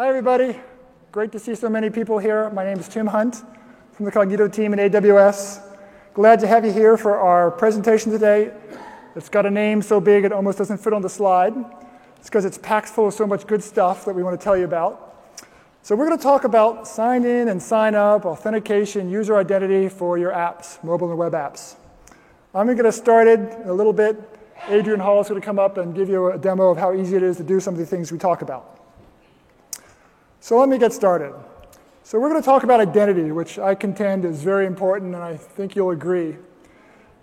Hi, everybody. Great to see so many people here. My name is Tim Hunt from the Cognito team at AWS. Glad to have you here for our presentation today. It's got a name so big it almost doesn't fit on the slide. It's because it's packed full of so much good stuff that we want to tell you about. So we're going to talk about sign in and sign up, authentication, user identity for your apps, mobile and web apps. I'm going to get us started a little bit. Adrian Hall is going to come up and give you a demo of how easy it is to do some of the things we talk about. So let me get started. So we're going to talk about identity, which I contend is very important, and I think you'll agree.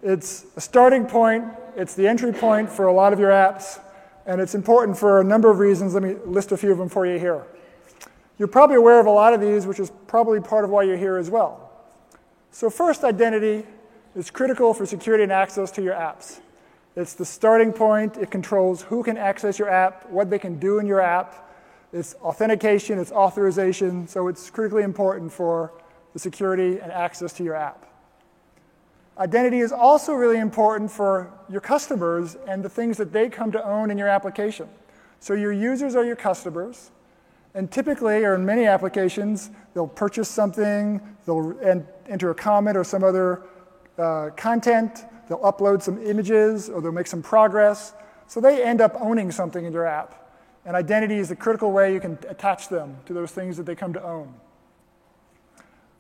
It's a starting point, it's the entry point for a lot of your apps, and it's important for a number of reasons. Let me list a few of them for you here. You're probably aware of a lot of these, which is probably part of why you're here as well. So first, identity is critical for security and access to your apps. It's the starting point. It controls who can access your app, what they can do in your app, it's authentication, it's authorization, so it's critically important for the security and access to your app. Identity is also really important for your customers and the things that they come to own in your application. So your users are your customers, and typically, or in many applications, they'll purchase something, they'll enter a comment or some other uh, content, they'll upload some images, or they'll make some progress. So they end up owning something in your app. And identity is the critical way you can attach them to those things that they come to own.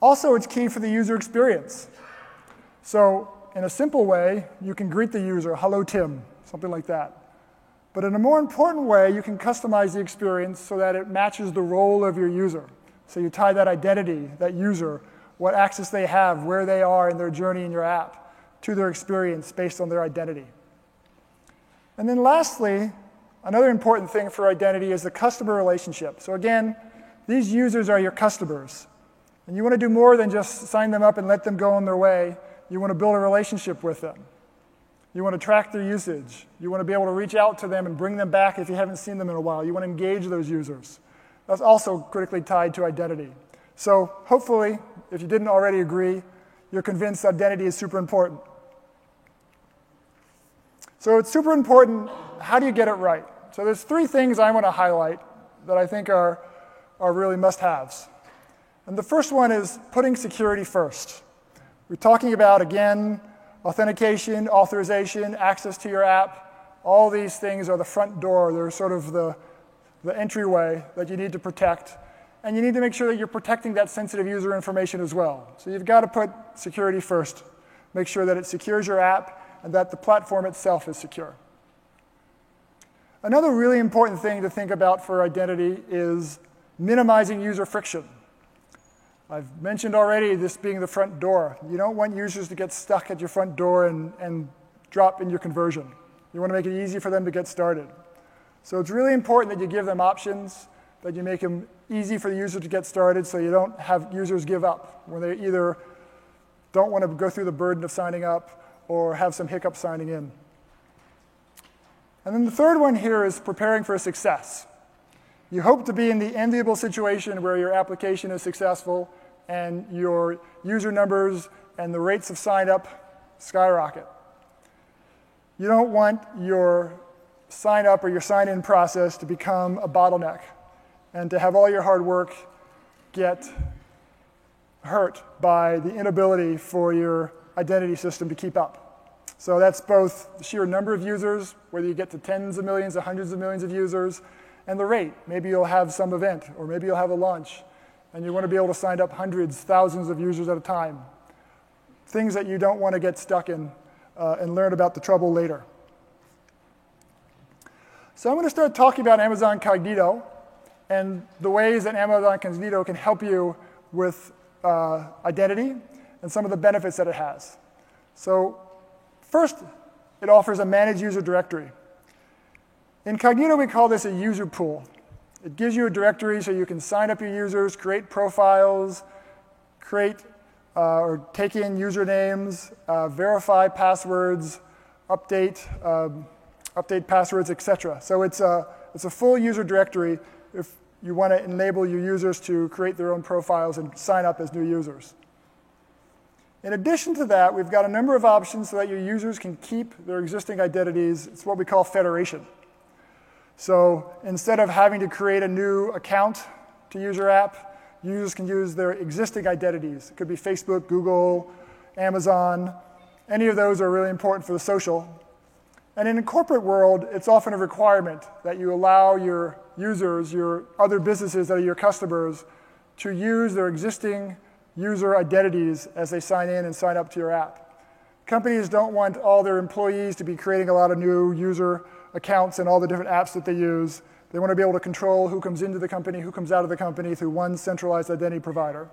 Also, it's key for the user experience. So, in a simple way, you can greet the user, hello, Tim, something like that. But in a more important way, you can customize the experience so that it matches the role of your user. So you tie that identity, that user, what access they have, where they are in their journey in your app, to their experience based on their identity. And then lastly, Another important thing for identity is the customer relationship. So again, these users are your customers. And you want to do more than just sign them up and let them go on their way. You want to build a relationship with them. You want to track their usage. You want to be able to reach out to them and bring them back if you haven't seen them in a while. You want to engage those users. That's also critically tied to identity. So hopefully, if you didn't already agree, you're convinced identity is super important. So it's super important. How do you get it right? So there's three things I want to highlight that I think are, are really must-haves. And the first one is putting security first. We're talking about, again, authentication, authorization, access to your app. All these things are the front door. They're sort of the, the entryway that you need to protect. And you need to make sure that you're protecting that sensitive user information as well. So you've got to put security first. Make sure that it secures your app and that the platform itself is secure. Another really important thing to think about for identity is minimizing user friction. I've mentioned already this being the front door. You don't want users to get stuck at your front door and, and drop in your conversion. You want to make it easy for them to get started. So it's really important that you give them options, that you make them easy for the user to get started so you don't have users give up when they either don't want to go through the burden of signing up or have some hiccup signing in. And then the third one here is preparing for success. You hope to be in the enviable situation where your application is successful and your user numbers and the rates of sign up skyrocket. You don't want your sign up or your sign in process to become a bottleneck and to have all your hard work get hurt by the inability for your identity system to keep up. So that's both the sheer number of users, whether you get to tens of millions or hundreds of millions of users, and the rate. Maybe you'll have some event, or maybe you'll have a launch, and you want to be able to sign up hundreds, thousands of users at a time. Things that you don't want to get stuck in uh, and learn about the trouble later. So I'm going to start talking about Amazon Cognito and the ways that Amazon Cognito can help you with uh, identity and some of the benefits that it has. So First, it offers a managed user directory. In Cognito, we call this a user pool. It gives you a directory so you can sign up your users, create profiles, create uh, or take in usernames, uh, verify passwords, update, um, update passwords, etc. So it's a, it's a full user directory if you want to enable your users to create their own profiles and sign up as new users. In addition to that, we've got a number of options so that your users can keep their existing identities. It's what we call federation. So instead of having to create a new account to use your app, users can use their existing identities. It could be Facebook, Google, Amazon. Any of those are really important for the social. And in the corporate world, it's often a requirement that you allow your users, your other businesses that are your customers, to use their existing user identities as they sign in and sign up to your app. Companies don't want all their employees to be creating a lot of new user accounts and all the different apps that they use. They want to be able to control who comes into the company, who comes out of the company through one centralized identity provider.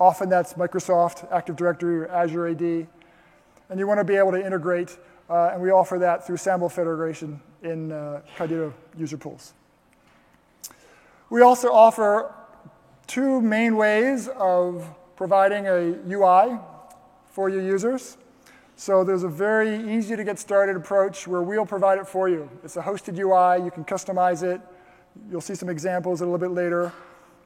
Often that's Microsoft Active Directory or Azure AD. And you want to be able to integrate, uh, and we offer that through SAML Federation in uh, Cognito user pools. We also offer two main ways of providing a UI for your users. So there's a very easy to get started approach where we'll provide it for you. It's a hosted UI, you can customize it. You'll see some examples a little bit later.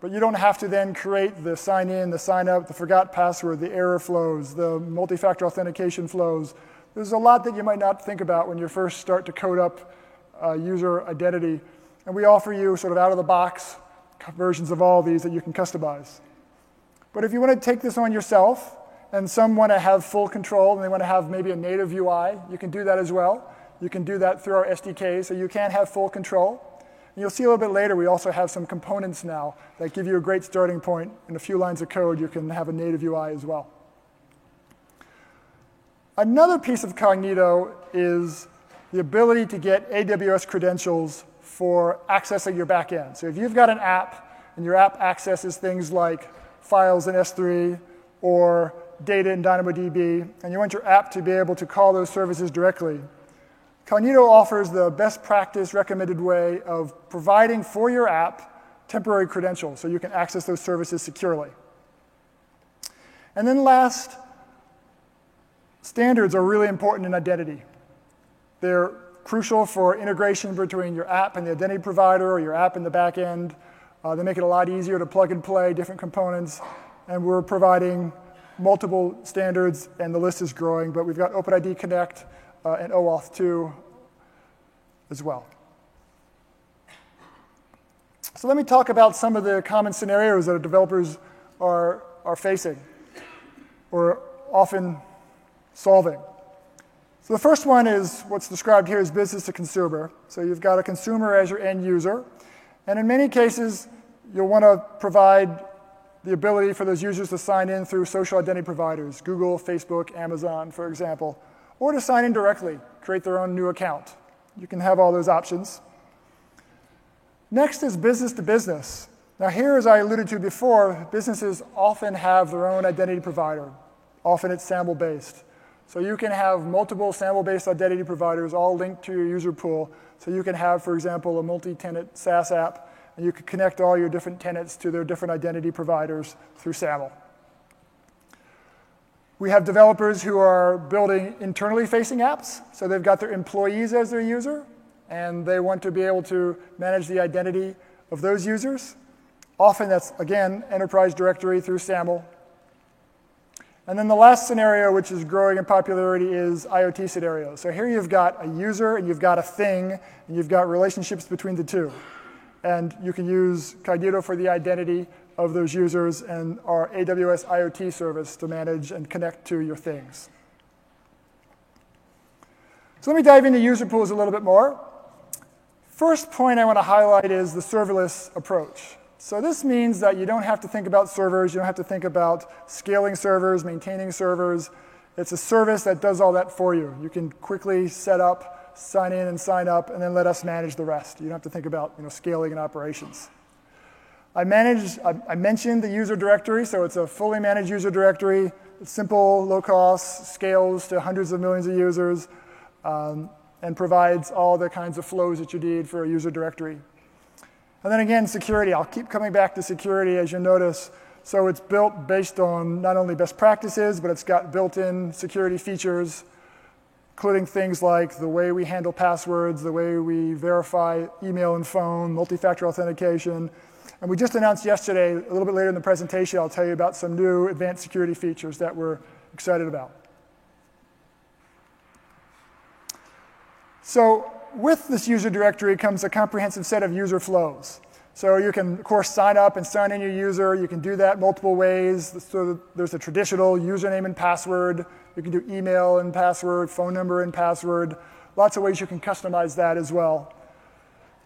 But you don't have to then create the sign in, the sign up, the forgot password, the error flows, the multi factor authentication flows. There's a lot that you might not think about when you first start to code up uh, user identity. And we offer you sort of out of the box versions of all these that you can customize. But if you want to take this on yourself, and some want to have full control and they want to have maybe a native UI. You can do that as well. You can do that through our SDK, so you can have full control. And you'll see a little bit later, we also have some components now that give you a great starting point. In a few lines of code, you can have a native UI as well. Another piece of Cognito is the ability to get AWS credentials for accessing your backend. So if you've got an app and your app accesses things like files in S3 or data in DynamoDB, and you want your app to be able to call those services directly. Cognito offers the best practice recommended way of providing for your app temporary credentials so you can access those services securely. And then last, standards are really important in identity. They're crucial for integration between your app and the identity provider or your app and the back end. Uh, they make it a lot easier to plug and play different components, and we're providing multiple standards, and the list is growing, but we've got OpenID Connect uh, and OAuth 2 as well. So let me talk about some of the common scenarios that developers are, are facing or often solving. So the first one is what's described here as business to consumer. So you've got a consumer as your end user. And in many cases, you'll want to provide the ability for those users to sign in through social identity providers, Google, Facebook, Amazon, for example, or to sign in directly, create their own new account. You can have all those options. Next is business to business. Now, here, as I alluded to before, businesses often have their own identity provider. Often it's SAML based. So you can have multiple SAML based identity providers all linked to your user pool. So you can have, for example, a multi tenant SaaS app and you can connect all your different tenants to their different identity providers through SAML. We have developers who are building internally facing apps, so they've got their employees as their user, and they want to be able to manage the identity of those users. Often that's, again, enterprise directory through SAML. And then the last scenario, which is growing in popularity, is IoT scenarios. So here you've got a user and you've got a thing, and you've got relationships between the two. And you can use Cognito for the identity of those users and our AWS IoT service to manage and connect to your things. So let me dive into user pools a little bit more. First point I want to highlight is the serverless approach. So this means that you don't have to think about servers, you don't have to think about scaling servers, maintaining servers. It's a service that does all that for you. You can quickly set up sign in and sign up, and then let us manage the rest. You don't have to think about you know, scaling and operations. I, manage, I, I mentioned the user directory, so it's a fully managed user directory. It's simple, low cost, scales to hundreds of millions of users, um, and provides all the kinds of flows that you need for a user directory. And then again, security. I'll keep coming back to security as you notice. So it's built based on not only best practices, but it's got built in security features including things like the way we handle passwords, the way we verify email and phone, multi-factor authentication. And we just announced yesterday, a little bit later in the presentation, I'll tell you about some new advanced security features that we're excited about. So with this user directory comes a comprehensive set of user flows. So you can, of course, sign up and sign in your user. You can do that multiple ways. So there's a traditional username and password. You can do email and password, phone number and password. Lots of ways you can customize that as well.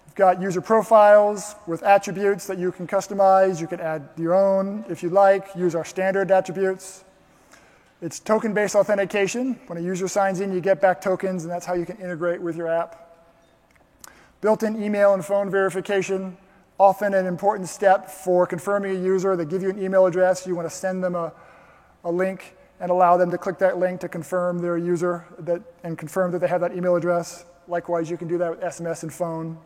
You've got user profiles with attributes that you can customize. You can add your own if you like, use our standard attributes. It's token-based authentication. When a user signs in, you get back tokens, and that's how you can integrate with your app. Built-in email and phone verification often an important step for confirming a user. They give you an email address, you want to send them a, a link and allow them to click that link to confirm their user that, and confirm that they have that email address. Likewise, you can do that with SMS and phone.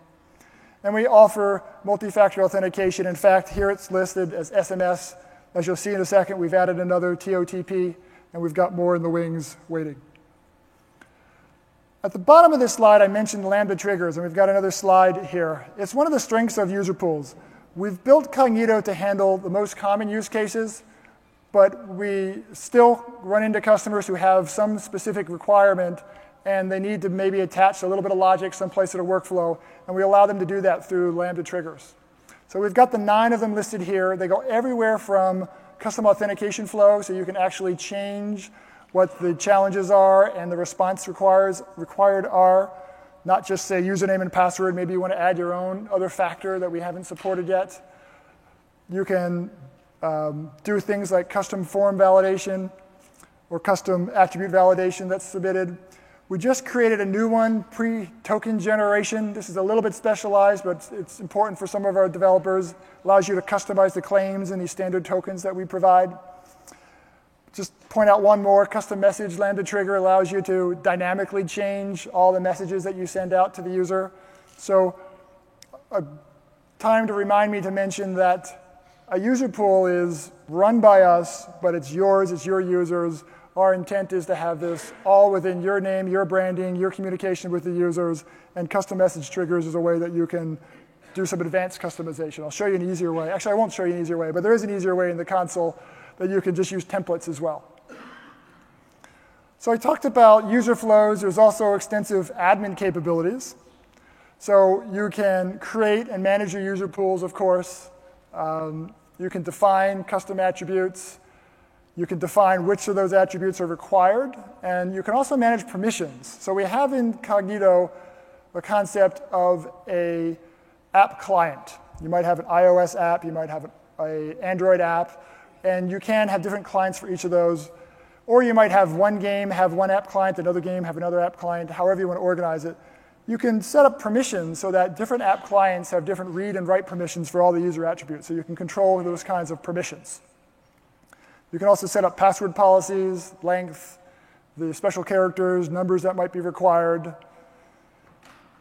And we offer multi-factor authentication. In fact, here it's listed as SMS. As you'll see in a second, we've added another TOTP, and we've got more in the wings waiting. At the bottom of this slide, I mentioned Lambda triggers, and we've got another slide here. It's one of the strengths of user pools. We've built Cognito to handle the most common use cases, but we still run into customers who have some specific requirement and they need to maybe attach a little bit of logic someplace in a workflow, and we allow them to do that through Lambda triggers. So we've got the nine of them listed here. They go everywhere from custom authentication flow, so you can actually change what the challenges are and the response requires, required are. Not just say username and password, maybe you want to add your own other factor that we haven't supported yet. You can um, do things like custom form validation or custom attribute validation that's submitted. We just created a new one, pre-token generation. This is a little bit specialized, but it's important for some of our developers. Allows you to customize the claims and these standard tokens that we provide. Just point out one more, custom message lambda trigger allows you to dynamically change all the messages that you send out to the user. So a time to remind me to mention that a user pool is run by us, but it's yours, it's your users. Our intent is to have this all within your name, your branding, your communication with the users, and custom message triggers is a way that you can do some advanced customization. I'll show you an easier way. Actually, I won't show you an easier way, but there is an easier way in the console that you can just use templates as well. So I talked about user flows. There's also extensive admin capabilities. So you can create and manage your user pools, of course. Um, you can define custom attributes. You can define which of those attributes are required. And you can also manage permissions. So we have in Cognito the concept of a app client. You might have an iOS app. You might have an Android app. And you can have different clients for each of those. Or you might have one game have one app client, another game have another app client, however you want to organize it. You can set up permissions so that different app clients have different read and write permissions for all the user attributes. So you can control those kinds of permissions. You can also set up password policies, length, the special characters, numbers that might be required.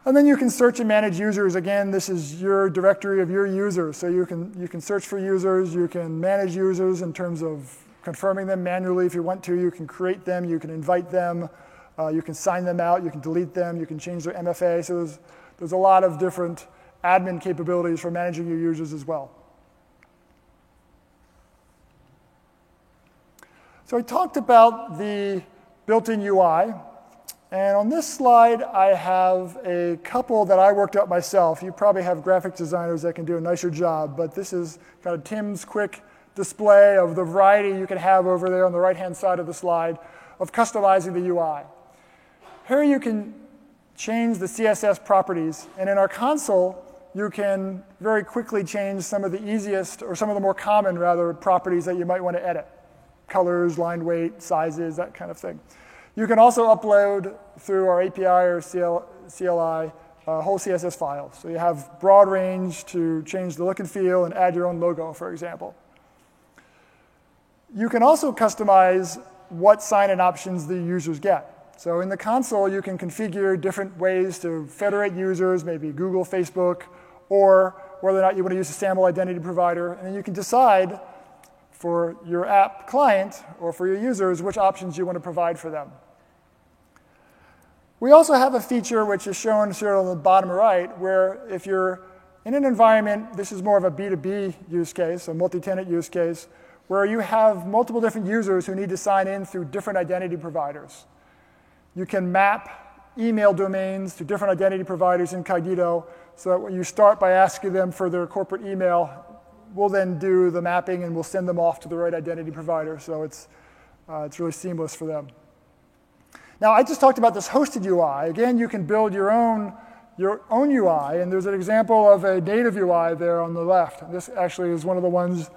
And then you can search and manage users. Again, this is your directory of your users. So you can, you can search for users, you can manage users in terms of confirming them manually if you want to. You can create them, you can invite them, uh, you can sign them out, you can delete them, you can change their MFA. So there's, there's a lot of different admin capabilities for managing your users as well. So I talked about the built-in UI. And on this slide, I have a couple that I worked up myself. You probably have graphic designers that can do a nicer job, but this is kind of Tim's quick display of the variety you can have over there on the right-hand side of the slide of customizing the UI. Here you can change the CSS properties, and in our console, you can very quickly change some of the easiest, or some of the more common, rather, properties that you might want to edit. Colors, line weight, sizes, that kind of thing. You can also upload through our API or CL, CLI uh, whole CSS files. So you have broad range to change the look and feel and add your own logo, for example. You can also customize what sign-in options the users get. So in the console, you can configure different ways to federate users, maybe Google, Facebook, or whether or not you want to use a SAML identity provider. And then you can decide for your app client or for your users which options you want to provide for them. We also have a feature which is shown here on the bottom right, where if you're in an environment, this is more of a B2B use case, a multi-tenant use case, where you have multiple different users who need to sign in through different identity providers. You can map email domains to different identity providers in Cognito so that when you start by asking them for their corporate email, we'll then do the mapping and we'll send them off to the right identity provider. So it's, uh, it's really seamless for them. Now, I just talked about this hosted UI. Again, you can build your own, your own UI, and there's an example of a native UI there on the left. This actually is one of the ones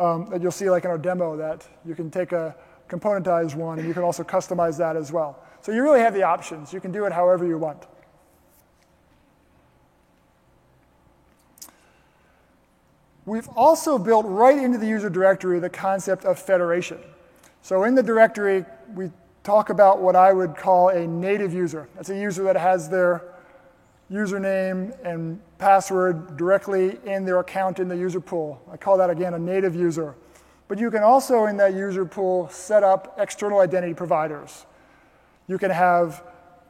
um, that you'll see like in our demo that you can take a componentized one and you can also customize that as well. So you really have the options. You can do it however you want. We've also built right into the user directory the concept of federation. So in the directory, we talk about what I would call a native user. That's a user that has their username and password directly in their account in the user pool. I call that, again, a native user. But you can also, in that user pool, set up external identity providers. You can have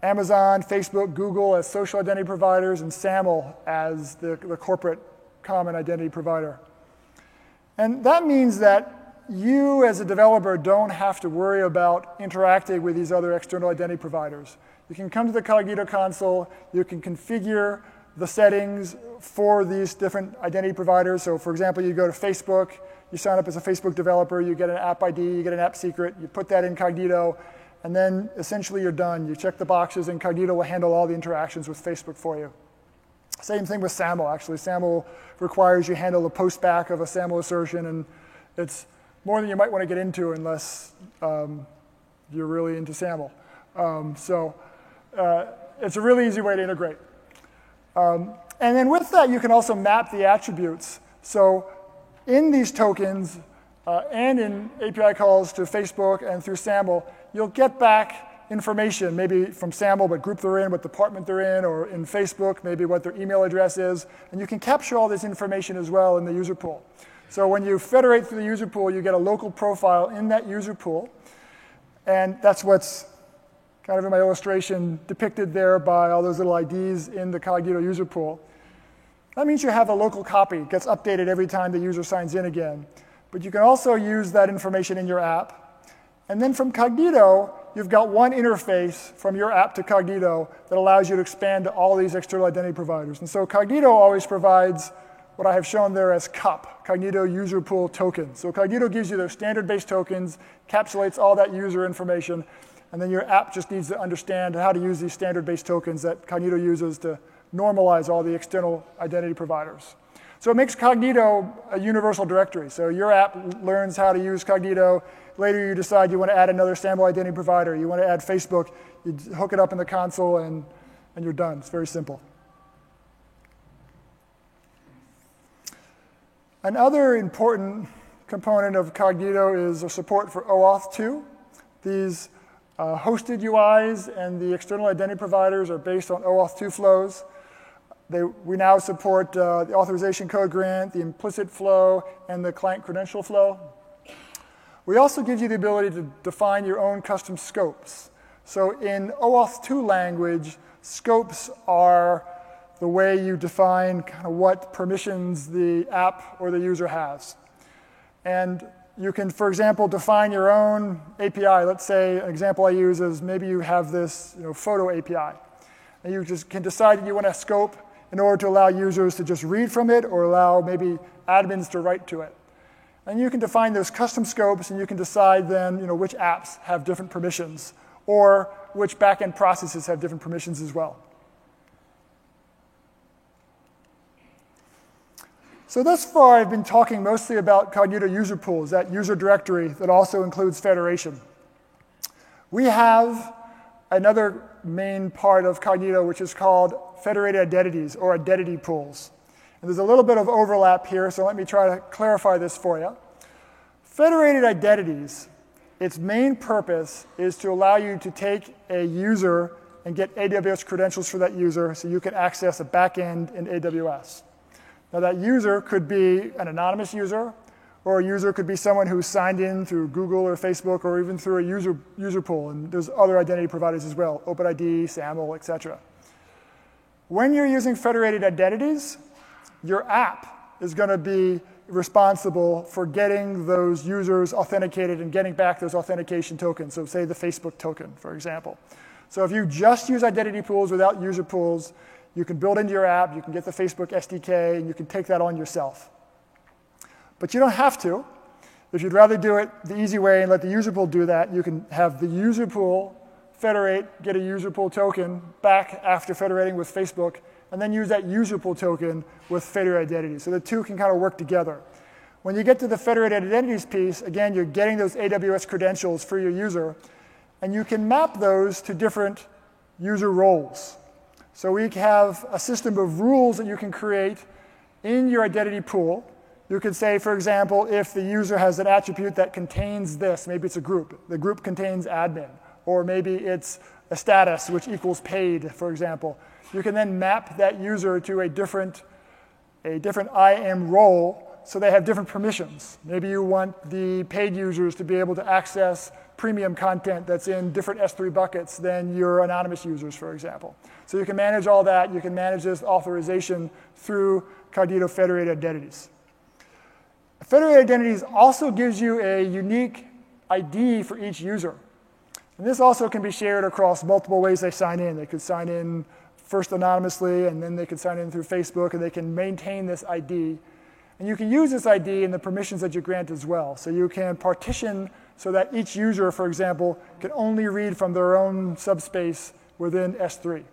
Amazon, Facebook, Google as social identity providers, and SAML as the, the corporate common identity provider. And that means that you, as a developer, don't have to worry about interacting with these other external identity providers. You can come to the Cognito console, you can configure the settings for these different identity providers. So, for example, you go to Facebook, you sign up as a Facebook developer, you get an app ID, you get an app secret, you put that in Cognito, and then essentially you're done. You check the boxes, and Cognito will handle all the interactions with Facebook for you. Same thing with SAML, actually. SAML requires you handle the postback of a SAML assertion, and it's more than you might want to get into unless um, you're really into SAML. Um, so uh, it's a really easy way to integrate. Um, and then with that, you can also map the attributes. So in these tokens uh, and in API calls to Facebook and through SAML, you'll get back information, maybe from SAML, what group they're in, what department they're in, or in Facebook, maybe what their email address is. And you can capture all this information as well in the user pool. So when you federate through the user pool, you get a local profile in that user pool. And that's what's kind of in my illustration depicted there by all those little IDs in the Cognito user pool. That means you have a local copy. Gets updated every time the user signs in again. But you can also use that information in your app. And then from Cognito, you've got one interface from your app to Cognito that allows you to expand to all these external identity providers. And so Cognito always provides what I have shown there as CUP, Cognito User Pool Token. So Cognito gives you those standard-based tokens, encapsulates all that user information, and then your app just needs to understand how to use these standard-based tokens that Cognito uses to normalize all the external identity providers. So it makes Cognito a universal directory. So your app learns how to use Cognito, Later, you decide you want to add another SAML identity provider. You want to add Facebook. You hook it up in the console, and, and you're done. It's very simple. Another important component of Cognito is support for OAuth 2. These uh, hosted UIs and the external identity providers are based on OAuth 2 flows. They, we now support uh, the authorization code grant, the implicit flow, and the client credential flow. We also give you the ability to define your own custom scopes. So in OAuth 2 language, scopes are the way you define kind of what permissions the app or the user has. And you can, for example, define your own API. Let's say an example I use is maybe you have this you know, photo API. And you just can decide you want a scope in order to allow users to just read from it or allow maybe admins to write to it. And you can define those custom scopes and you can decide then you know, which apps have different permissions or which backend processes have different permissions as well. So thus far, I've been talking mostly about Cognito user pools, that user directory that also includes federation. We have another main part of Cognito, which is called federated identities or identity pools. And there's a little bit of overlap here, so let me try to clarify this for you. Federated identities, its main purpose is to allow you to take a user and get AWS credentials for that user so you can access a backend in AWS. Now, that user could be an anonymous user, or a user could be someone who's signed in through Google or Facebook or even through a user, user pool. And there's other identity providers as well OpenID, SAML, etc. When you're using federated identities, your app is going to be responsible for getting those users authenticated and getting back those authentication tokens. So, say the Facebook token, for example. So, if you just use identity pools without user pools, You can build into your app, you can get the Facebook SDK, and you can take that on yourself. But you don't have to. If you'd rather do it the easy way and let the user pool do that, you can have the user pool federate, get a user pool token back after federating with Facebook, and then use that user pool token with federated identity. So the two can kind of work together. When you get to the federated identities piece, again, you're getting those AWS credentials for your user, and you can map those to different user roles. So we have a system of rules that you can create in your identity pool. You could say, for example, if the user has an attribute that contains this, maybe it's a group, the group contains admin, or maybe it's a status which equals paid, for example. You can then map that user to a different, a different IAM role so they have different permissions. Maybe you want the paid users to be able to access premium content that's in different S3 buckets than your anonymous users, for example. So you can manage all that. You can manage this authorization through Cognito federated identities. Federated identities also gives you a unique ID for each user. And this also can be shared across multiple ways they sign in. They could sign in first anonymously, and then they could sign in through Facebook, and they can maintain this ID. And you can use this ID in the permissions that you grant as well. So you can partition so that each user, for example, can only read from their own subspace within S3.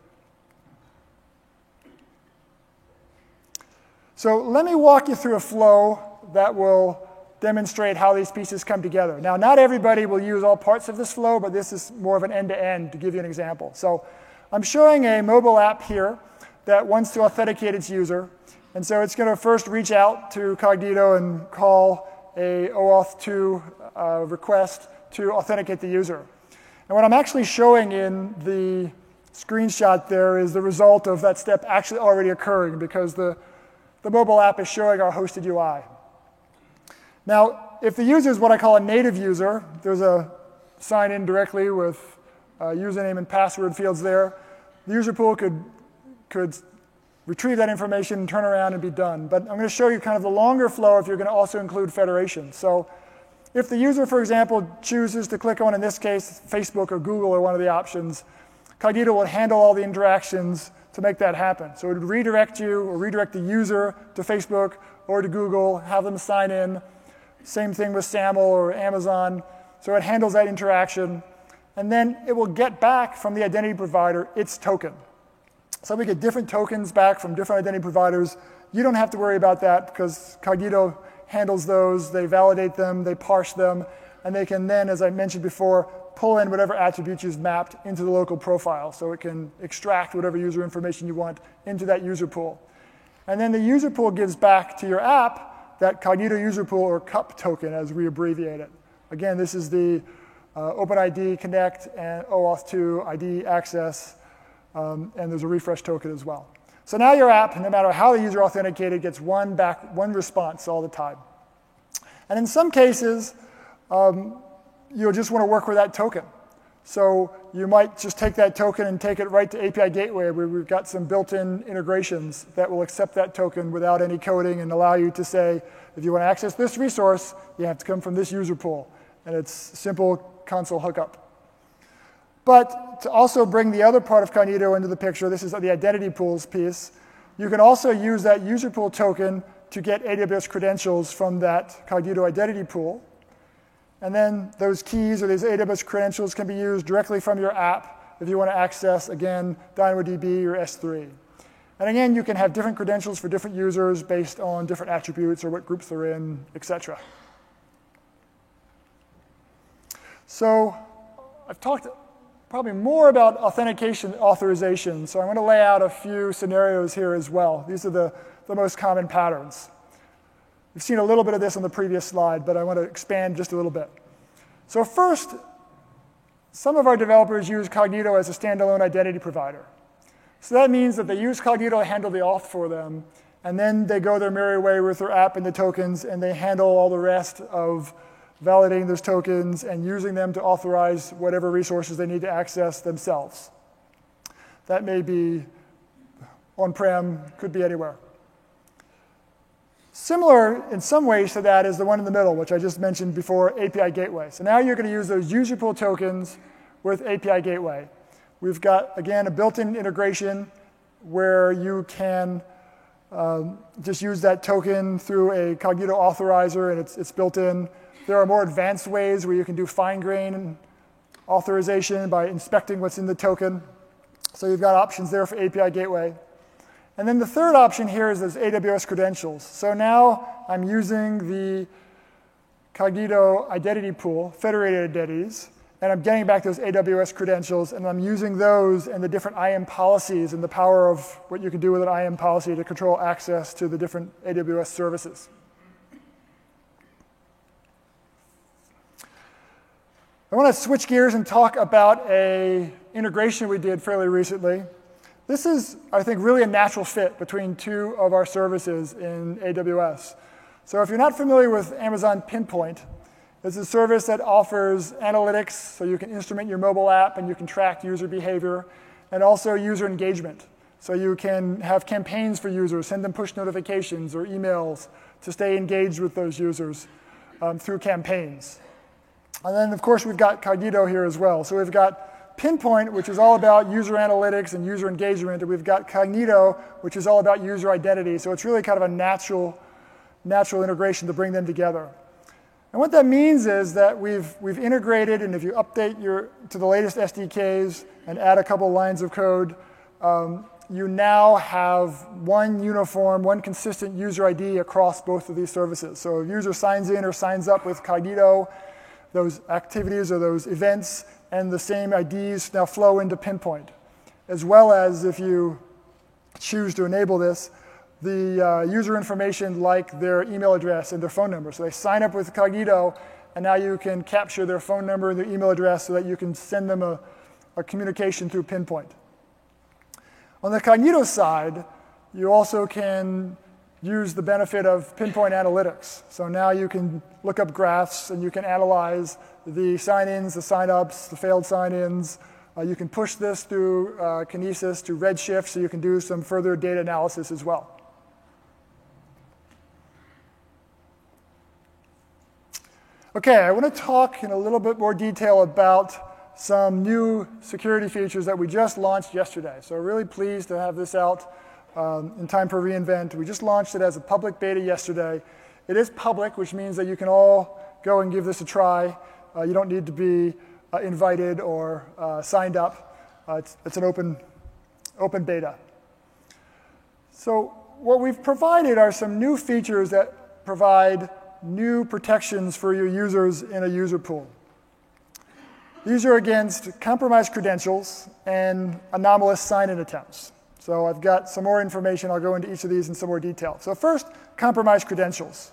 So let me walk you through a flow that will demonstrate how these pieces come together. Now, not everybody will use all parts of this flow, but this is more of an end-to-end -to, give you an example. So I'm showing a mobile app here that wants to authenticate its user. And so it's going to first reach out to Cognito and call a OAuth2 uh, request to authenticate the user. And what I'm actually showing in the screenshot there is the result of that step actually already occurring because the, the mobile app is showing our hosted UI. Now, if the user is what I call a native user, there's a sign in directly with uh, username and password fields there. The user pool could, could retrieve that information, turn around, and be done. But I'm going to show you kind of the longer flow if you're going to also include federation. So if the user, for example, chooses to click on, in this case, Facebook or Google or one of the options, Cognito will handle all the interactions to make that happen. So it would redirect you or redirect the user to Facebook or to Google, have them sign in, same thing with SAML or Amazon. So it handles that interaction. And then it will get back from the identity provider its token. So we get different tokens back from different identity providers. You don't have to worry about that because Cognito handles those. They validate them, they parse them, and they can then, as I mentioned before, pull in whatever attributes you've mapped into the local profile. So it can extract whatever user information you want into that user pool. And then the user pool gives back to your app that Cognito user pool or CUP token as we abbreviate it. Again, this is the uh, OpenID Connect and OAuth 2 ID access, um, and there's a refresh token as well. So now your app, no matter how the user authenticated, gets one back, one response all the time. And in some cases, um, you'll just want to work with that token. So you might just take that token and take it right to API Gateway, where we've got some built-in integrations that will accept that token without any coding and allow you to say, if you want to access this resource, you have to come from this user pool. And it's simple console hookup. But to also bring the other part of Cognito into the picture, this is the identity pools piece, you can also use that user pool token to get AWS credentials from that Cognito identity pool. And then those keys or these AWS credentials can be used directly from your app if you want to access, again, DynamoDB or S3. And again, you can have different credentials for different users based on different attributes or what groups they're in, etc. So I've talked probably more about authentication authorization, so I'm going to lay out a few scenarios here as well. These are the, the most common patterns. We've seen a little bit of this on the previous slide, but I want to expand just a little bit. So first, some of our developers use Cognito as a standalone identity provider. So that means that they use Cognito to handle the auth for them, and then they go their merry way with their app and the tokens, and they handle all the rest of validating those tokens and using them to authorize whatever resources they need to access themselves. That may be on-prem, could be anywhere. Similar in some ways to that is the one in the middle, which I just mentioned before, API Gateway. So now you're going to use those user pool tokens with API Gateway. We've got, again, a built-in integration where you can um, just use that token through a Cognito authorizer and it's, it's built in. There are more advanced ways where you can do fine grain authorization by inspecting what's in the token. So you've got options there for API gateway. And then the third option here is those AWS credentials. So now I'm using the Cognito identity pool, federated identities, and I'm getting back those AWS credentials, and I'm using those and the different IAM policies and the power of what you can do with an IAM policy to control access to the different AWS services. I want to switch gears and talk about a integration we did fairly recently. This is, I think, really a natural fit between two of our services in AWS. So if you're not familiar with Amazon Pinpoint, it's a service that offers analytics so you can instrument your mobile app and you can track user behavior, and also user engagement. So you can have campaigns for users, send them push notifications or emails to stay engaged with those users um, through campaigns. And then, of course, we've got Cognito here as well. So we've got Pinpoint, which is all about user analytics and user engagement, and we've got Cognito, which is all about user identity. So it's really kind of a natural, natural integration to bring them together. And what that means is that we've, we've integrated, and if you update your, to the latest SDKs and add a couple lines of code, um, you now have one uniform, one consistent user ID across both of these services. So if a user signs in or signs up with Cognito, those activities or those events and the same IDs now flow into Pinpoint. As well as if you choose to enable this, the uh, user information like their email address and their phone number. So they sign up with Cognito, and now you can capture their phone number and their email address so that you can send them a, a communication through Pinpoint. On the Cognito side, you also can use the benefit of pinpoint analytics. So now you can look up graphs and you can analyze the sign-ins, the sign-ups, the failed sign-ins. Uh, you can push this through uh, Kinesis to Redshift so you can do some further data analysis as well. Okay, I want to talk in a little bit more detail about some new security features that we just launched yesterday. So really pleased to have this out um, in time for reInvent. We just launched it as a public beta yesterday. It is public, which means that you can all go and give this a try. Uh, you don't need to be uh, invited or uh, signed up. Uh, it's, it's an open, open beta. So what we've provided are some new features that provide new protections for your users in a user pool. These are against compromised credentials and anomalous sign-in attempts. So I've got some more information. I'll go into each of these in some more detail. So first, compromised credentials.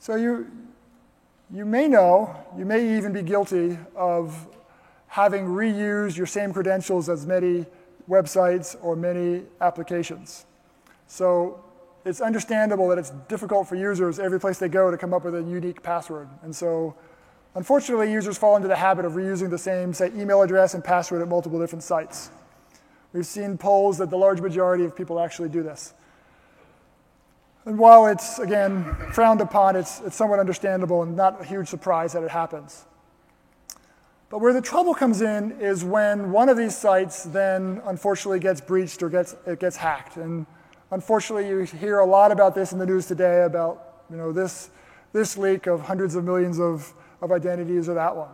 So you, you may know, you may even be guilty of having reused your same credentials as many websites or many applications. So it's understandable that it's difficult for users every place they go to come up with a unique password. And so unfortunately, users fall into the habit of reusing the same, say, email address and password at multiple different sites. We've seen polls that the large majority of people actually do this. And while it's, again, frowned upon, it's, it's somewhat understandable and not a huge surprise that it happens. But where the trouble comes in is when one of these sites then unfortunately gets breached or gets, it gets hacked. And Unfortunately, you hear a lot about this in the news today about you know, this, this leak of hundreds of millions of, of identities or that one.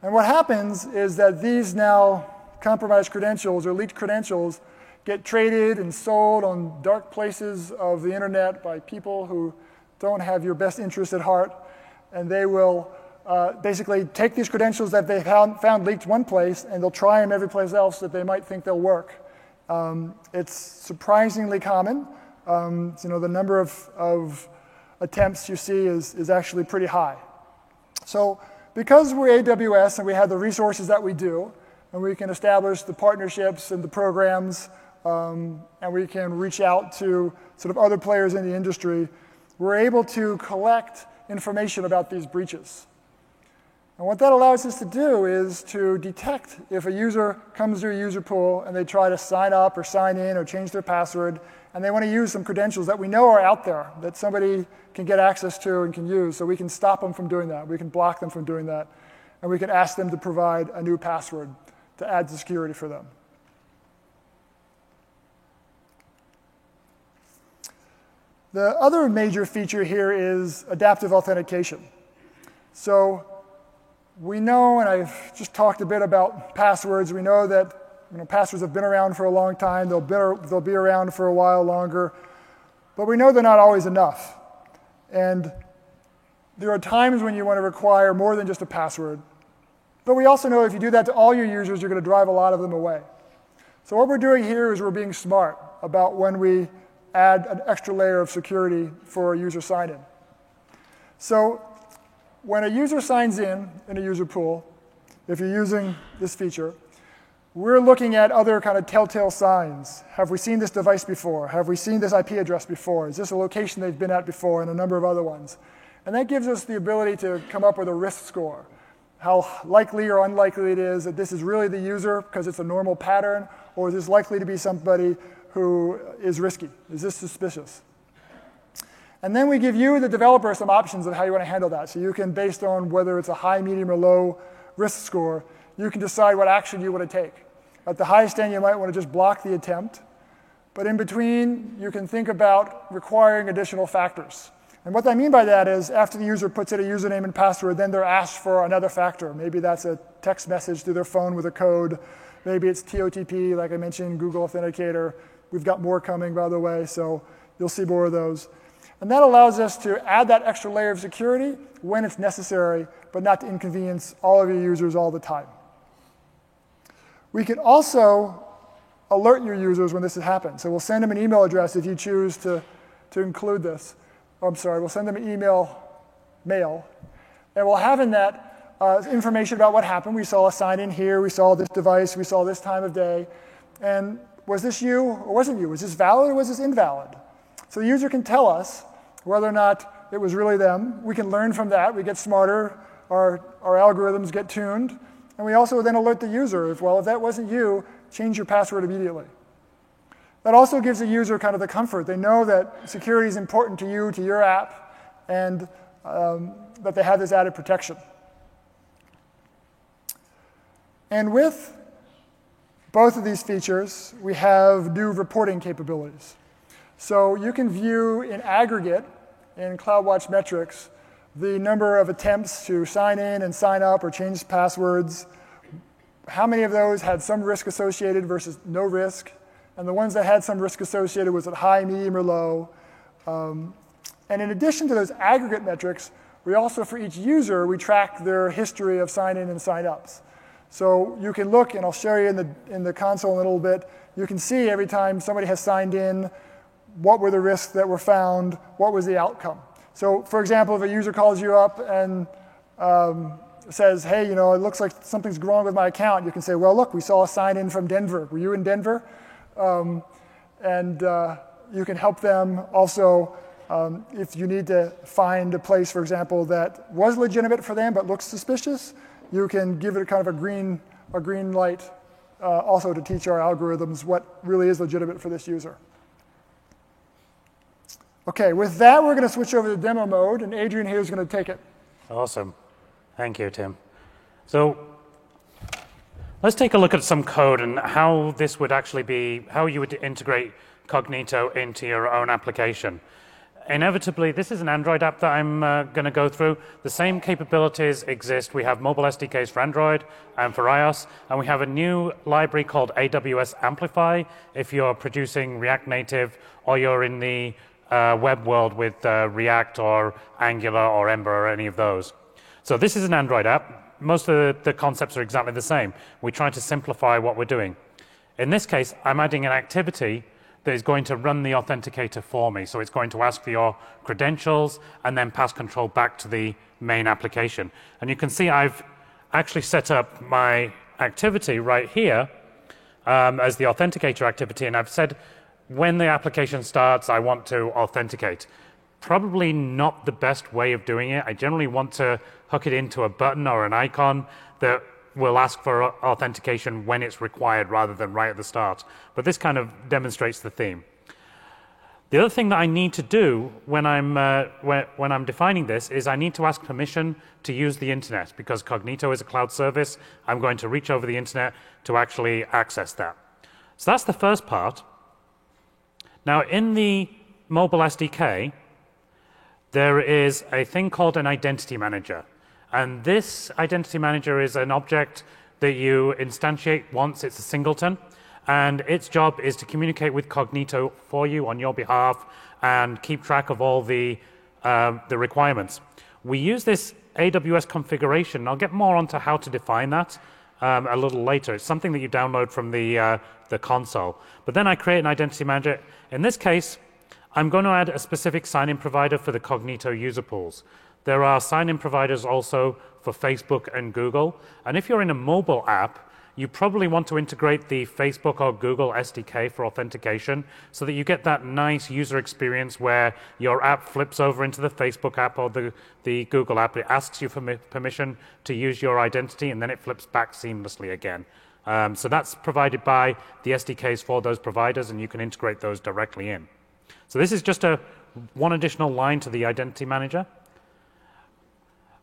And what happens is that these now compromised credentials or leaked credentials get traded and sold on dark places of the internet by people who don't have your best interest at heart, and they will uh, basically take these credentials that they found, found leaked one place and they'll try them every place else that they might think they'll work. Um, it's surprisingly common. Um, you know, the number of, of attempts you see is, is actually pretty high. So because we're AWS and we have the resources that we do, and we can establish the partnerships and the programs, um, and we can reach out to sort of other players in the industry, we're able to collect information about these breaches. And what that allows us to do is to detect if a user comes to a user pool and they try to sign up or sign in or change their password, and they want to use some credentials that we know are out there that somebody can get access to and can use. So we can stop them from doing that. We can block them from doing that. And we can ask them to provide a new password to add to security for them. The other major feature here is adaptive authentication. So we know, and I've just talked a bit about passwords, we know that you know, passwords have been around for a long time, they'll be, they'll be around for a while longer, but we know they're not always enough. And there are times when you want to require more than just a password. But we also know if you do that to all your users, you're going to drive a lot of them away. So what we're doing here is we're being smart about when we add an extra layer of security for a user sign-in. So when a user signs in in a user pool, if you're using this feature, we're looking at other kind of telltale signs. Have we seen this device before? Have we seen this IP address before? Is this a location they've been at before? And a number of other ones. And that gives us the ability to come up with a risk score. How likely or unlikely it is that this is really the user because it's a normal pattern, or is this likely to be somebody who is risky? Is this suspicious? And then we give you, the developer, some options of how you want to handle that. So you can, based on whether it's a high, medium, or low risk score, you can decide what action you want to take. At the highest end, you might want to just block the attempt. But in between, you can think about requiring additional factors. And what I mean by that is after the user puts in a username and password, then they're asked for another factor. Maybe that's a text message through their phone with a code. Maybe it's TOTP, like I mentioned, Google Authenticator. We've got more coming, by the way, so you'll see more of those. And that allows us to add that extra layer of security when it's necessary, but not to inconvenience all of your users all the time. We can also alert your users when this has happened. So we'll send them an email address if you choose to, to include this. Oh, I'm sorry, we'll send them an email mail. And we'll have in that uh, information about what happened. We saw a sign in here, we saw this device, we saw this time of day. And was this you or wasn't you? Was this valid or was this invalid? So the user can tell us whether or not it was really them. We can learn from that. We get smarter. Our, our algorithms get tuned. And we also then alert the user if, well, if that wasn't you, change your password immediately. That also gives the user kind of the comfort. They know that security is important to you, to your app, and um, that they have this added protection. And with both of these features, we have new reporting capabilities. So you can view in aggregate in CloudWatch metrics the number of attempts to sign in and sign up or change passwords, how many of those had some risk associated versus no risk, and the ones that had some risk associated was it high, medium, or low. Um, and in addition to those aggregate metrics, we also, for each user, we track their history of sign in and sign ups. So you can look, and I'll show you in the, in the console in a little bit, you can see every time somebody has signed in, what were the risks that were found, what was the outcome. So for example, if a user calls you up and um, says, hey, you know, it looks like something's wrong with my account, you can say, well, look, we saw a sign in from Denver. Were you in Denver? Um, and uh, you can help them also um, if you need to find a place, for example, that was legitimate for them but looks suspicious, you can give it kind of a green, a green light uh, also to teach our algorithms what really is legitimate for this user. Okay, with that, we're going to switch over to demo mode, and Adrian here is going to take it. Awesome. Thank you, Tim. So let's take a look at some code and how this would actually be, how you would integrate Cognito into your own application inevitably, this is an Android app that I'm uh, going to go through. The same capabilities exist. We have mobile SDKs for Android and for iOS, and we have a new library called AWS Amplify if you're producing React Native or you're in the uh, web world with uh, React or Angular or Ember or any of those. So this is an Android app. Most of the, the concepts are exactly the same. We're trying to simplify what we're doing. In this case, I'm adding an activity that is going to run the authenticator for me. So it's going to ask for your credentials and then pass control back to the main application. And you can see I've actually set up my activity right here um, as the authenticator activity, and I've said when the application starts, I want to authenticate. Probably not the best way of doing it. I generally want to hook it into a button or an icon that will ask for authentication when it's required rather than right at the start. But this kind of demonstrates the theme. The other thing that I need to do when I'm, uh, when, when, I'm defining this is I need to ask permission to use the internet because Cognito is a cloud service. I'm going to reach over the internet to actually access that. So that's the first part. Now, in the mobile SDK, there is a thing called an identity manager. And this identity manager is an object that you instantiate once it's a singleton. And its job is to communicate with Cognito for you on your behalf and keep track of all the, uh, the requirements. We use this AWS configuration. I'll get more onto how to define that um, a little later. It's something that you download from the, uh, the console. But then I create an identity manager. In this case, I'm going to add a specific sign-in provider for the Cognito user pools. There are sign-in providers also for Facebook and Google. And if you're in a mobile app, you probably want to integrate the Facebook or Google SDK for authentication so that you get that nice user experience where your app flips over into the Facebook app or the, the Google app. It asks you for permission to use your identity and then it flips back seamlessly again. Um, so that's provided by the SDKs for those providers and you can integrate those directly in. So this is just a one additional line to the identity manager.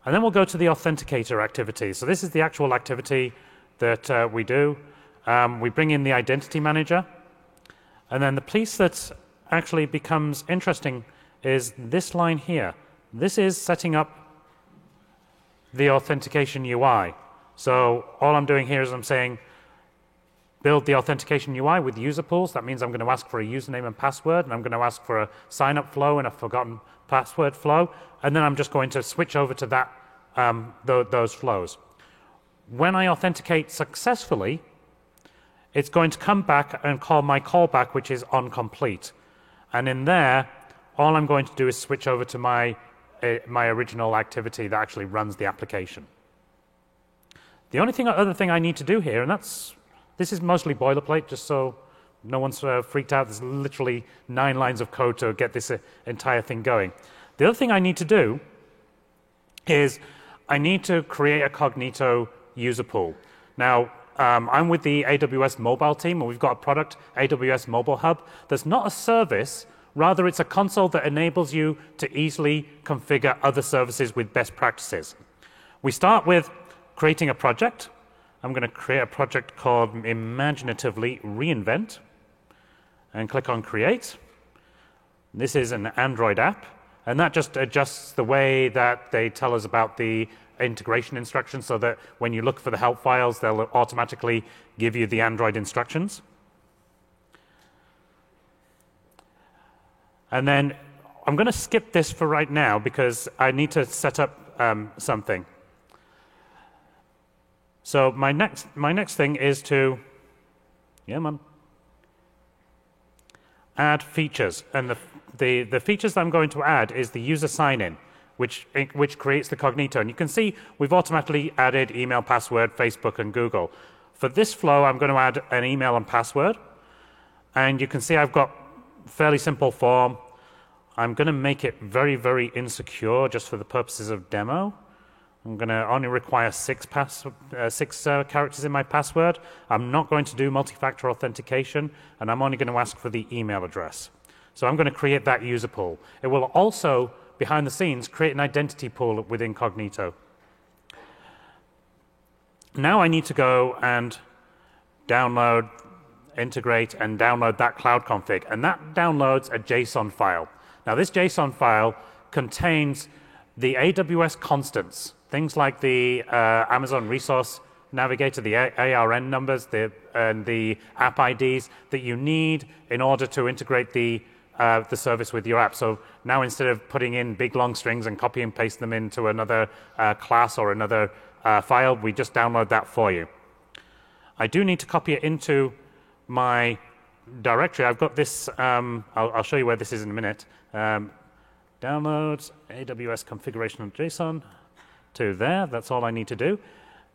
And then we'll go to the authenticator activity. So this is the actual activity that uh, we do. Um, we bring in the identity manager. And then the piece that actually becomes interesting is this line here. This is setting up the authentication UI. So all I'm doing here is I'm saying build the authentication UI with user pools. That means I'm going to ask for a username and password, and I'm going to ask for a sign up flow and a forgotten password flow. And then I'm just going to switch over to that, um, th those flows. When I authenticate successfully, it's going to come back and call my callback, which is on complete. And in there, all I'm going to do is switch over to my, uh, my original activity that actually runs the application. The only thing, other thing I need to do here, and that's, this is mostly boilerplate, just so no one's uh, freaked out. There's literally nine lines of code to get this uh, entire thing going. The other thing I need to do is I need to create a Cognito user pool. Now, um, I'm with the AWS mobile team, and we've got a product, AWS Mobile Hub, that's not a service, rather, it's a console that enables you to easily configure other services with best practices. We start with creating a project. I'm going to create a project called Imaginatively Reinvent, and click on Create. This is an Android app, and that just adjusts the way that they tell us about the integration instructions so that when you look for the help files, they'll automatically give you the Android instructions. And then I'm going to skip this for right now because I need to set up um, something. So my next, my next thing is to, yeah, mum, add features. And the, the, the features I'm going to add is the user sign-in which, which creates the Cognito. And you can see we've automatically added email, password, Facebook, and Google. For this flow, I'm going to add an email and password. And you can see I've got fairly simple form. I'm going to make it very, very insecure just for the purposes of demo. I'm going to only require six, pass, uh, six uh, characters in my password. I'm not going to do multi-factor authentication, and I'm only going to ask for the email address. So I'm going to create that user pool. It will also behind the scenes, create an identity pool with Incognito. Now I need to go and download, integrate, and download that cloud config. And that downloads a JSON file. Now, this JSON file contains the AWS constants, things like the uh, Amazon Resource Navigator, the ARN numbers, the, and the app IDs that you need in order to integrate the uh, the service with your app. So now instead of putting in big long strings and copy and paste them into another uh, class or another uh, file, we just download that for you. I do need to copy it into my directory. I've got this, um, I'll, I'll, show you where this is in a minute. Um, downloads, AWS configuration of JSON to there. That's all I need to do.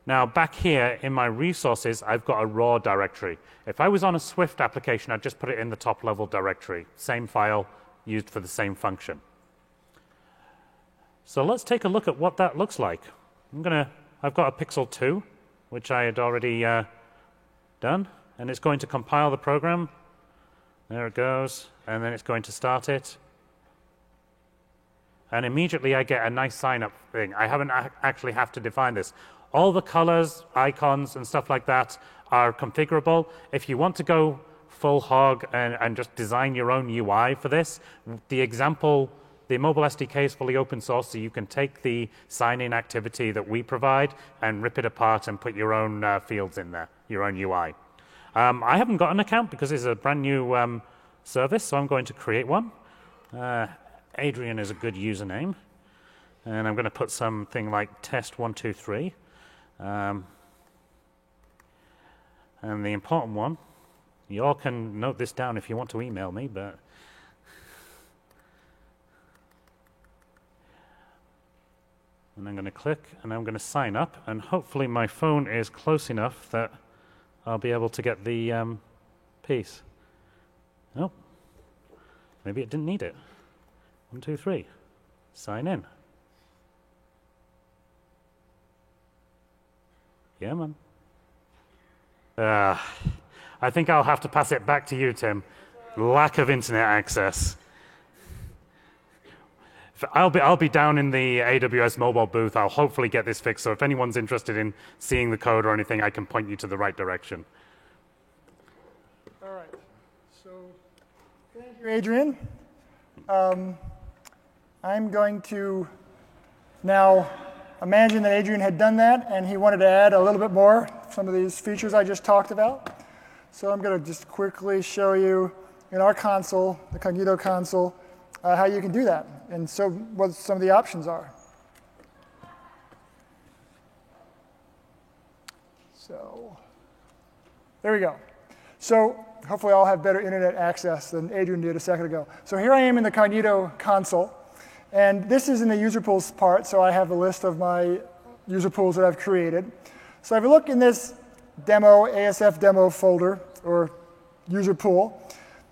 Now, back here in my resources, I've got a raw directory. If I was on a Swift application, I'd just put it in the top level directory. Same file used for the same function. So let's take a look at what that looks like. I'm gonna, I've got a Pixel 2, which I had already uh, done, and it's going to compile the program. There it goes, and then it's going to start it. And immediately I get a nice sign up thing. I haven't actually have to define this. All the colors, icons, and stuff like that are configurable. If you want to go full hog and, and just design your own UI for this. The example, the mobile SDK is fully open source, so you can take the sign-in activity that we provide and rip it apart and put your own uh, fields in there, your own UI. Um, I haven't got an account because it's a brand new um, service, so I'm going to create one. Uh, Adrian is a good username. And I'm going to put something like test123. Um, and the important one, you all can note this down if you want to email me, but and I'm going to click and I'm going to sign up and hopefully my phone is close enough that I'll be able to get the um, piece. Oh, maybe it didn't need it. One, two, three. Sign in. Yeah, man. Uh, I think I'll have to pass it back to you, Tim. Lack of internet access. I'll be, I'll be down in the AWS mobile booth. I'll hopefully get this fixed. So if anyone's interested in seeing the code or anything, I can point you to the right direction. All right. So thank you, Adrian. Um, I'm going to now imagine that Adrian had done that and he wanted to add a little bit more, some of these features I just talked about. So I'm going to just quickly show you in our console, the Cognito console, uh, how you can do that and so what some of the options are. So there we go. So hopefully I'll have better internet access than Adrian did a second ago. So here I am in the Cognito console. And this is in the user pools part, so I have a list of my user pools that I've created. So if you look in this demo, ASF demo folder, or user pool,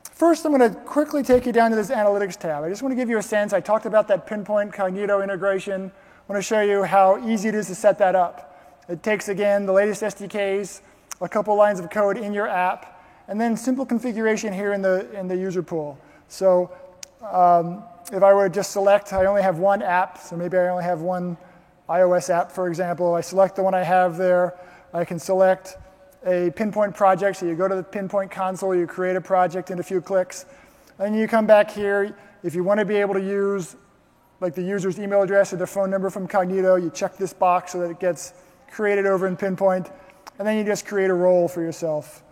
first I'm going to quickly take you down to this analytics tab. I just want to give you a sense. I talked about that pinpoint Cognito integration. I want to show you how easy it is to set that up. It takes, again, the latest SDKs, a couple lines of code in your app, and then simple configuration here in the, in the user pool. So um, if I were to just select, I only have one app, so maybe I only have one iOS app, for example. I select the one I have there. I can select a pinpoint project. So you go to the pinpoint console, you create a project in a few clicks. And you come back here. If you want to be able to use like the user's email address or their phone number from Cognito, you check this box so that it gets created over in pinpoint. And then you just create a role for yourself.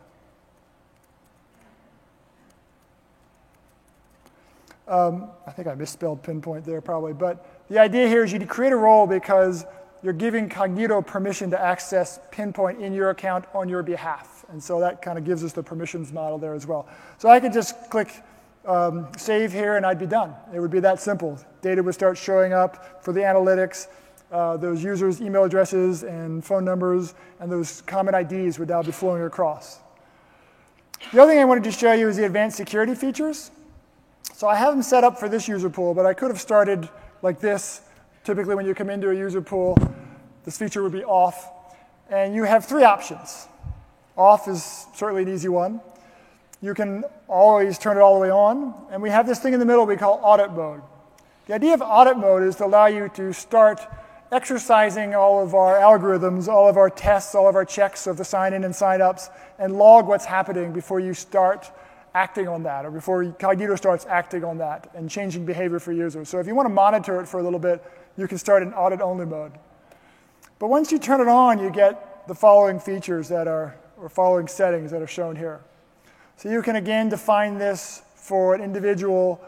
Um, I think I misspelled pinpoint there probably, but the idea here is you create a role because you're giving Cognito permission to access pinpoint in your account on your behalf. And so that kind of gives us the permissions model there as well. So I could just click um, save here and I'd be done. It would be that simple. Data would start showing up for the analytics. Uh, those users' email addresses and phone numbers and those common IDs would now be flowing across. The other thing I wanted to show you is the advanced security features. So I have them set up for this user pool, but I could have started like this. Typically, when you come into a user pool, this feature would be off. And you have three options. Off is certainly an easy one. You can always turn it all the way on. And we have this thing in the middle we call audit mode. The idea of audit mode is to allow you to start exercising all of our algorithms, all of our tests, all of our checks of the sign in and sign ups, and log what's happening before you start acting on that or before Cognito starts acting on that and changing behavior for users. So if you want to monitor it for a little bit, you can start in audit only mode. But once you turn it on, you get the following features that are, or following settings that are shown here. So you can again define this for an individual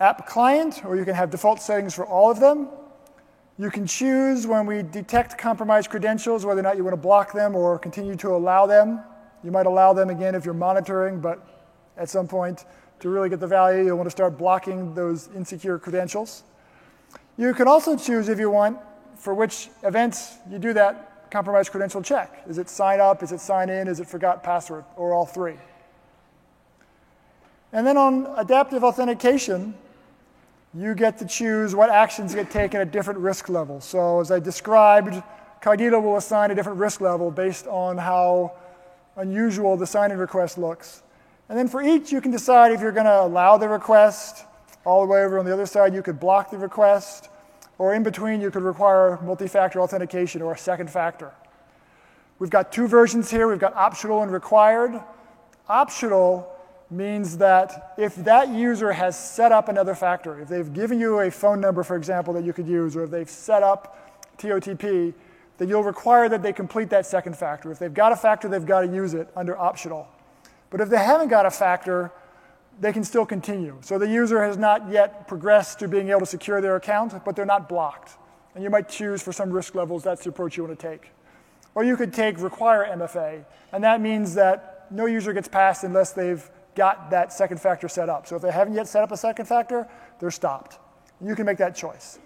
app client, or you can have default settings for all of them. You can choose when we detect compromised credentials whether or not you want to block them or continue to allow them. You might allow them again if you're monitoring, but at some point to really get the value. You'll want to start blocking those insecure credentials. You can also choose if you want for which events you do that compromised credential check. Is it sign up? Is it sign in? Is it forgot password? Or all three? And then on adaptive authentication, you get to choose what actions get taken at different risk levels. So as I described, Cognito will assign a different risk level based on how unusual the sign-in request looks. And then for each, you can decide if you're going to allow the request. All the way over on the other side, you could block the request. Or in between, you could require multi factor authentication or a second factor. We've got two versions here we've got optional and required. Optional means that if that user has set up another factor, if they've given you a phone number, for example, that you could use, or if they've set up TOTP, then you'll require that they complete that second factor. If they've got a factor, they've got to use it under optional. But if they haven't got a factor, they can still continue. So the user has not yet progressed to being able to secure their account, but they're not blocked. And you might choose for some risk levels that's the approach you want to take. Or you could take require MFA, and that means that no user gets passed unless they've got that second factor set up. So if they haven't yet set up a second factor, they're stopped. You can make that choice.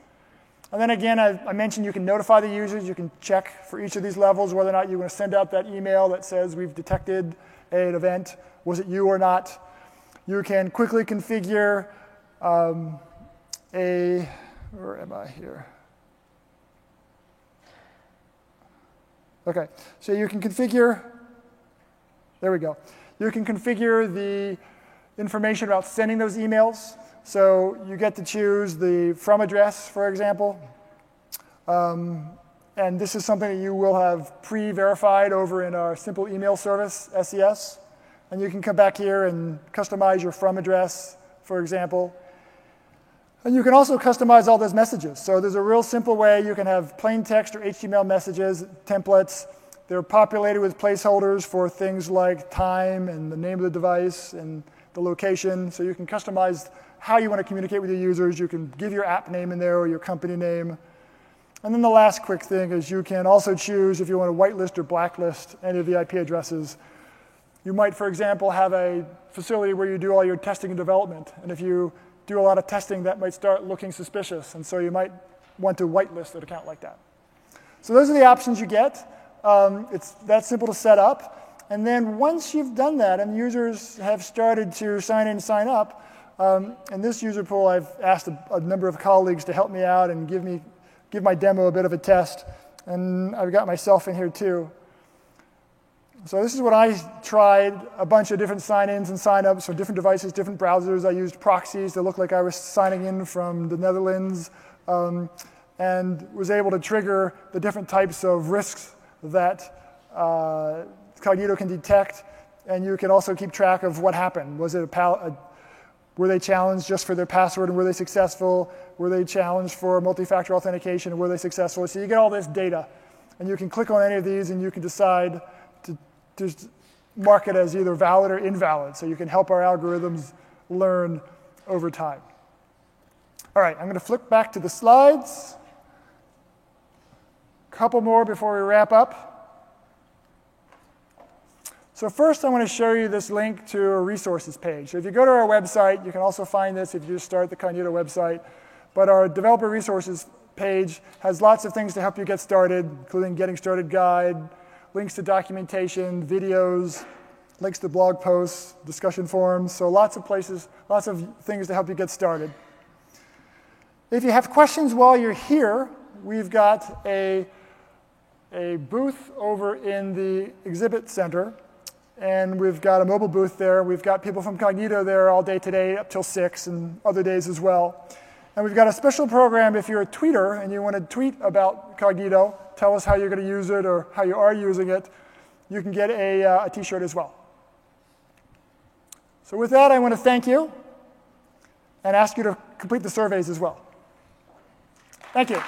And then again, I, I, mentioned you can notify the users. You can check for each of these levels whether or not you want to send out that email that says we've detected an event. Was it you or not? You can quickly configure um, a, where am I here? Okay, so you can configure, there we go. You can configure the information about sending those emails. So you get to choose the from address, for example. Um, and this is something that you will have pre-verified over in our simple email service, SES. And you can come back here and customize your from address, for example. And you can also customize all those messages. So there's a real simple way you can have plain text or HTML messages, templates. They're populated with placeholders for things like time and the name of the device and the location. So you can customize how you want to communicate with your users. You can give your app name in there or your company name. And then the last quick thing is you can also choose if you want to whitelist or blacklist any of the IP addresses you might, for example, have a facility where you do all your testing and development. And if you do a lot of testing, that might start looking suspicious. And so you might want to whitelist an account like that. So those are the options you get. Um, it's that simple to set up. And then once you've done that and users have started to sign in and sign up, um, in this user pool, I've asked a, a, number of colleagues to help me out and give, me, give my demo a bit of a test. And I've got myself in here too. So this is what I tried, a bunch of different sign-ins and sign-ups for different devices, different browsers. I used proxies to look like I was signing in from the Netherlands um, and was able to trigger the different types of risks that uh, Cognito can detect. And you can also keep track of what happened. Was it a, a were they challenged just for their password and were they successful? Were they challenged for multi-factor authentication and were they successful? So you get all this data. And you can click on any of these and you can decide to just mark it as either valid or invalid so you can help our algorithms learn over time. All right, I'm going to flip back to the slides. A couple more before we wrap up. So first I want to show you this link to a resources page. So if you go to our website, you can also find this if you just start the Cognito website. But our developer resources page has lots of things to help you get started, including getting started guide, links to documentation, videos, links to blog posts, discussion forums. So lots of places, lots of things to help you get started. If you have questions while you're here, we've got a, a booth over in the exhibit center. And we've got a mobile booth there. We've got people from Cognito there all day today up till 6 and other days as well. And we've got a special program if you're a tweeter and you want to tweet about Cognito, tell us how you're going to use it or how you are using it, you can get a uh, a t-shirt as well. So with that, I want to thank you and ask you to complete the surveys as well. Thank you.